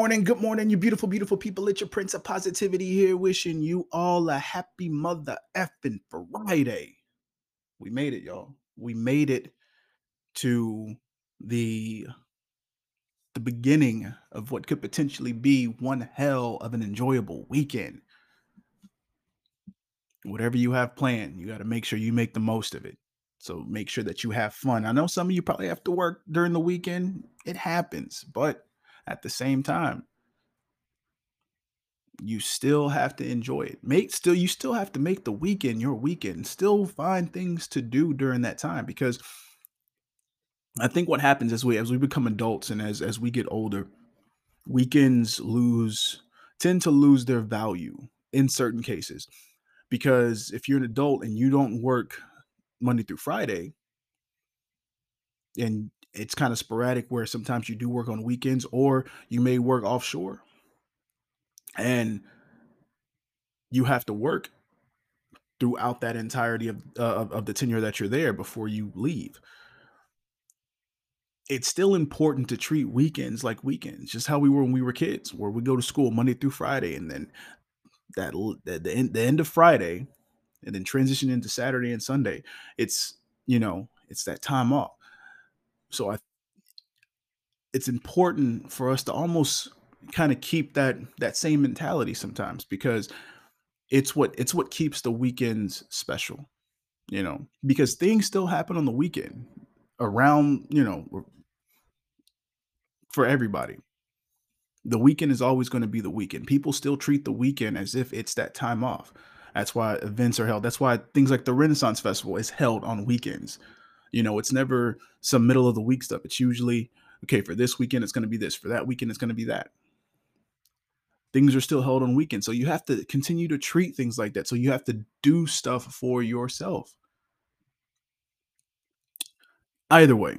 morning, good morning, you beautiful, beautiful people. It's your Prince of Positivity here, wishing you all a happy mother effing Friday. We made it, y'all. We made it to the the beginning of what could potentially be one hell of an enjoyable weekend. Whatever you have planned, you got to make sure you make the most of it. So make sure that you have fun. I know some of you probably have to work during the weekend. It happens, but at the same time, you still have to enjoy it. Make still you still have to make the weekend your weekend. Still find things to do during that time because I think what happens as we as we become adults and as as we get older, weekends lose tend to lose their value in certain cases. Because if you're an adult and you don't work Monday through Friday, and it's kind of sporadic where sometimes you do work on weekends or you may work offshore and you have to work throughout that entirety of, uh, of of the tenure that you're there before you leave. It's still important to treat weekends like weekends, just how we were when we were kids, where we go to school Monday through Friday, and then that the end the end of Friday, and then transition into Saturday and Sunday. It's you know it's that time off. So I it's important for us to almost kind of keep that that same mentality sometimes because it's what it's what keeps the weekends special you know because things still happen on the weekend around you know for everybody. The weekend is always going to be the weekend. People still treat the weekend as if it's that time off. That's why events are held. That's why things like the renaissance festival is held on weekends you know it's never some middle of the week stuff it's usually okay for this weekend it's going to be this for that weekend it's going to be that things are still held on weekends. So you have to continue to treat things like that. So you have to do stuff for yourself. Either way,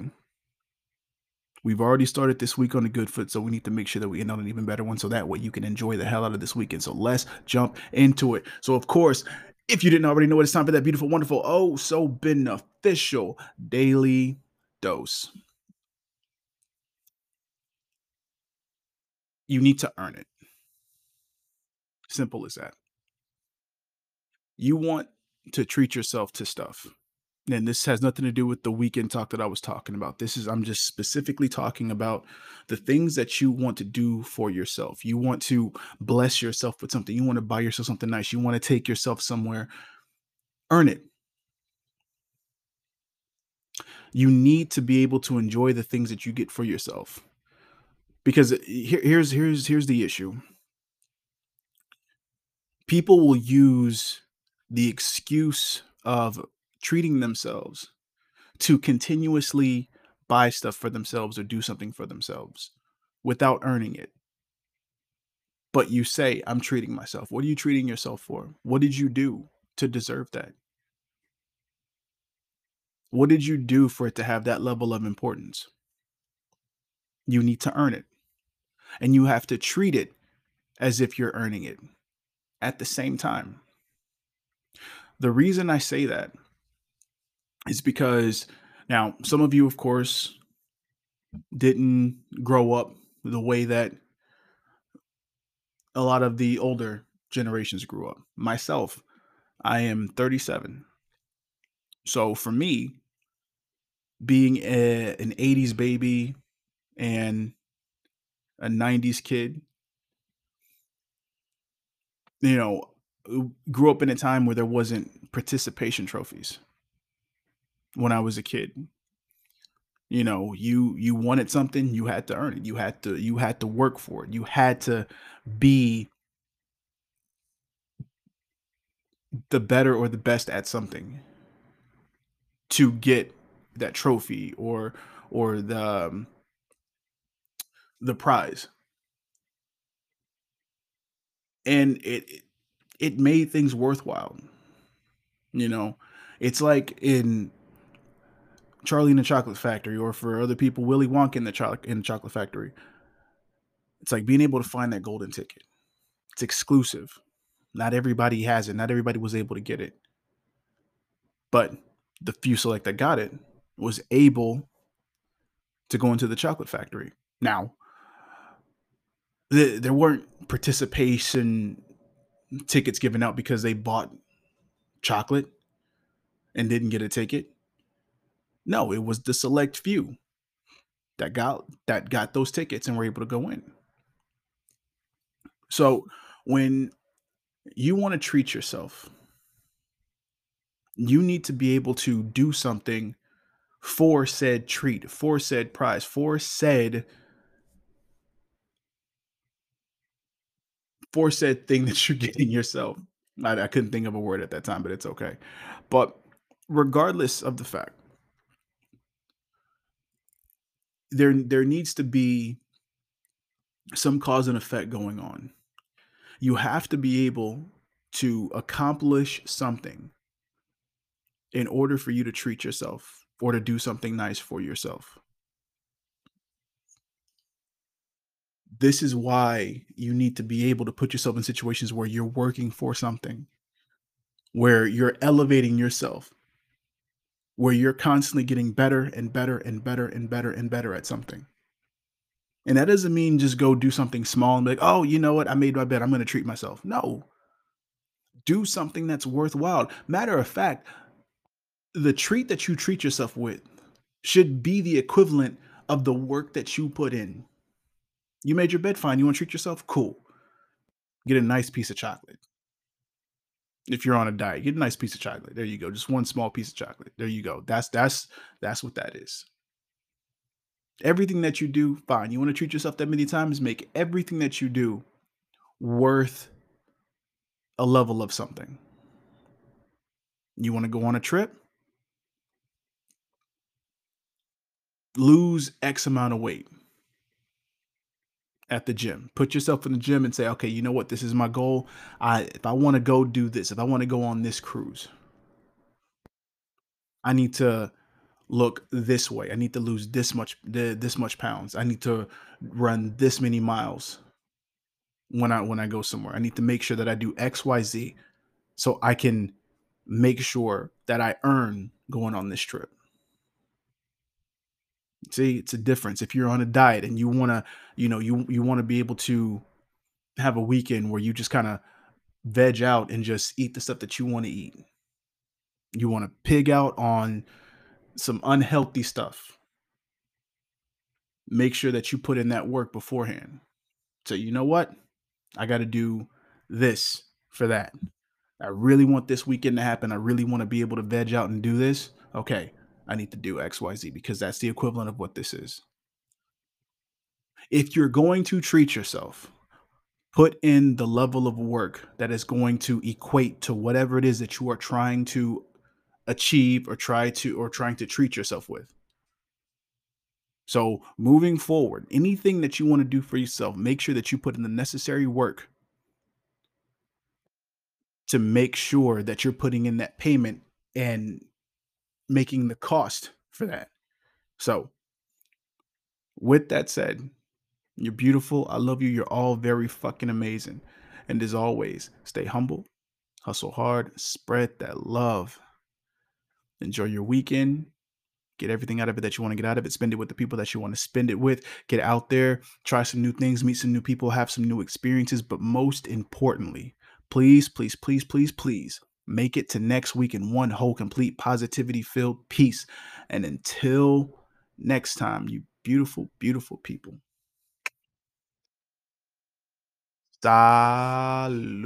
we've already started this week on a good foot. So we need to make sure that we end on an even better one. So that way you can enjoy the hell out of this weekend. So let's jump into it. So, of course, if you didn't already know it, it's time for that beautiful, wonderful, oh, so beneficial daily dose. You need to earn it. Simple as that. You want to treat yourself to stuff. And this has nothing to do with the weekend talk that I was talking about. This is, I'm just specifically talking about the things that you want to do for yourself. You want to bless yourself with something. You want to buy yourself something nice. You want to take yourself somewhere. Earn it. You need to be able to enjoy the things that you get for yourself. Because uh, here, here's here's here's the issue people will use the excuse of treating themselves to continuously buy stuff for themselves or do something for themselves without earning it. But you say, I'm treating myself. What are you treating yourself for? What did you do to deserve that? What did you do for it to have that level of importance? You need to earn it. And you have to treat it as if you're earning it at the same time. The reason I say that is because now some of you, of course, didn't grow up the way that a lot of the older generations grew up. Myself, I am 37. So for me, being a, an 80s baby and a 90s kid, you know, grew up in a time where there wasn't participation trophies when I was a kid. You know, you you wanted something, you had to earn it. You had to you had to work for it. You had to be the better or the best at something to get that trophy or or the um, the prize. And it it it made things worthwhile. You know, it's like in Charlie in the Chocolate Factory, or for other people, Willy Wonka in the, cho- in the Chocolate Factory. It's like being able to find that golden ticket. It's exclusive. Not everybody has it. Not everybody was able to get it. But the few select that got it was able to go into the chocolate factory. Now, The there weren't participation tickets given out because they bought chocolate and didn't get a ticket. No, it was the select few that got that got those tickets and were able to go in. So, when you wanna treat yourself you need to be able to do something for said treat, for said prize, for said for said thing that you're getting yourself. I I couldn't think of a word at that time, but it's okay. But regardless of the fact there there needs to be some cause and effect going on. You have to be able to accomplish something in order for you to treat yourself or to do something nice for yourself. This is why you need to be able to put yourself in situations where you're working for something, where you're elevating yourself, where you're constantly getting better and better and better and better and better at something. And that doesn't mean just go do something small and be like, "Oh, you know what? I made my bed. I'm gonna treat myself." No. Do something that's worthwhile. Matter of fact, the treat that you treat yourself with should be the equivalent of the work that you put in. You made your bed, fine. You wanna treat yourself? Cool. Get a nice piece of chocolate. If you're on a diet, get a nice piece of chocolate. There you go. Just one small piece of chocolate. There you go. That's that's that's what that is. Everything that you do, fine. You wanna treat yourself that many times, make everything that you do worth a level of something. You wanna go on a trip? Lose X amount of weight at the gym. Put yourself in the gym and say, "Okay, you know what? This is my goal. I if I wanna go do this, if I wanna go on this cruise" I need to look this way. I need to lose this much this much pounds. I need to run this many miles when I when I go somewhere. I need to make sure that I do XYZ so I can make sure that I earn going on this trip. See, it's a difference. If you're on a diet and you wanna, you know, you you wanna be able to have a weekend where you just kinda veg out and just eat the stuff that you wanna eat. You wanna pig out on some unhealthy stuff. Make sure that you put in that work beforehand. So, you know what? I gotta do this for that. I really want this weekend to happen. I really wanna be able to veg out and do this. Okay, I need to do XYZ because that's the equivalent of what this is. If you're going to treat yourself, put in the level of work that is going to equate to whatever it is that you are trying to achieve or try to or trying to treat yourself with. So, moving forward, anything that you wanna do for yourself, make sure that you put in the necessary work to make sure that you're putting in that payment and making the cost for that. So with that said, you're beautiful. I love you. You're all very fucking amazing. And as always, stay humble, hustle hard, spread that love. Enjoy your weekend. Get everything out of it that you want to get out of it. Spend it with the people that you want to spend it with. Get out there, try some new things, meet some new people, have some new experiences. But most importantly, please, please, please, please, please make it to next week in one whole, complete, positivity filled piece. And until next time, you beautiful, beautiful people. Salud.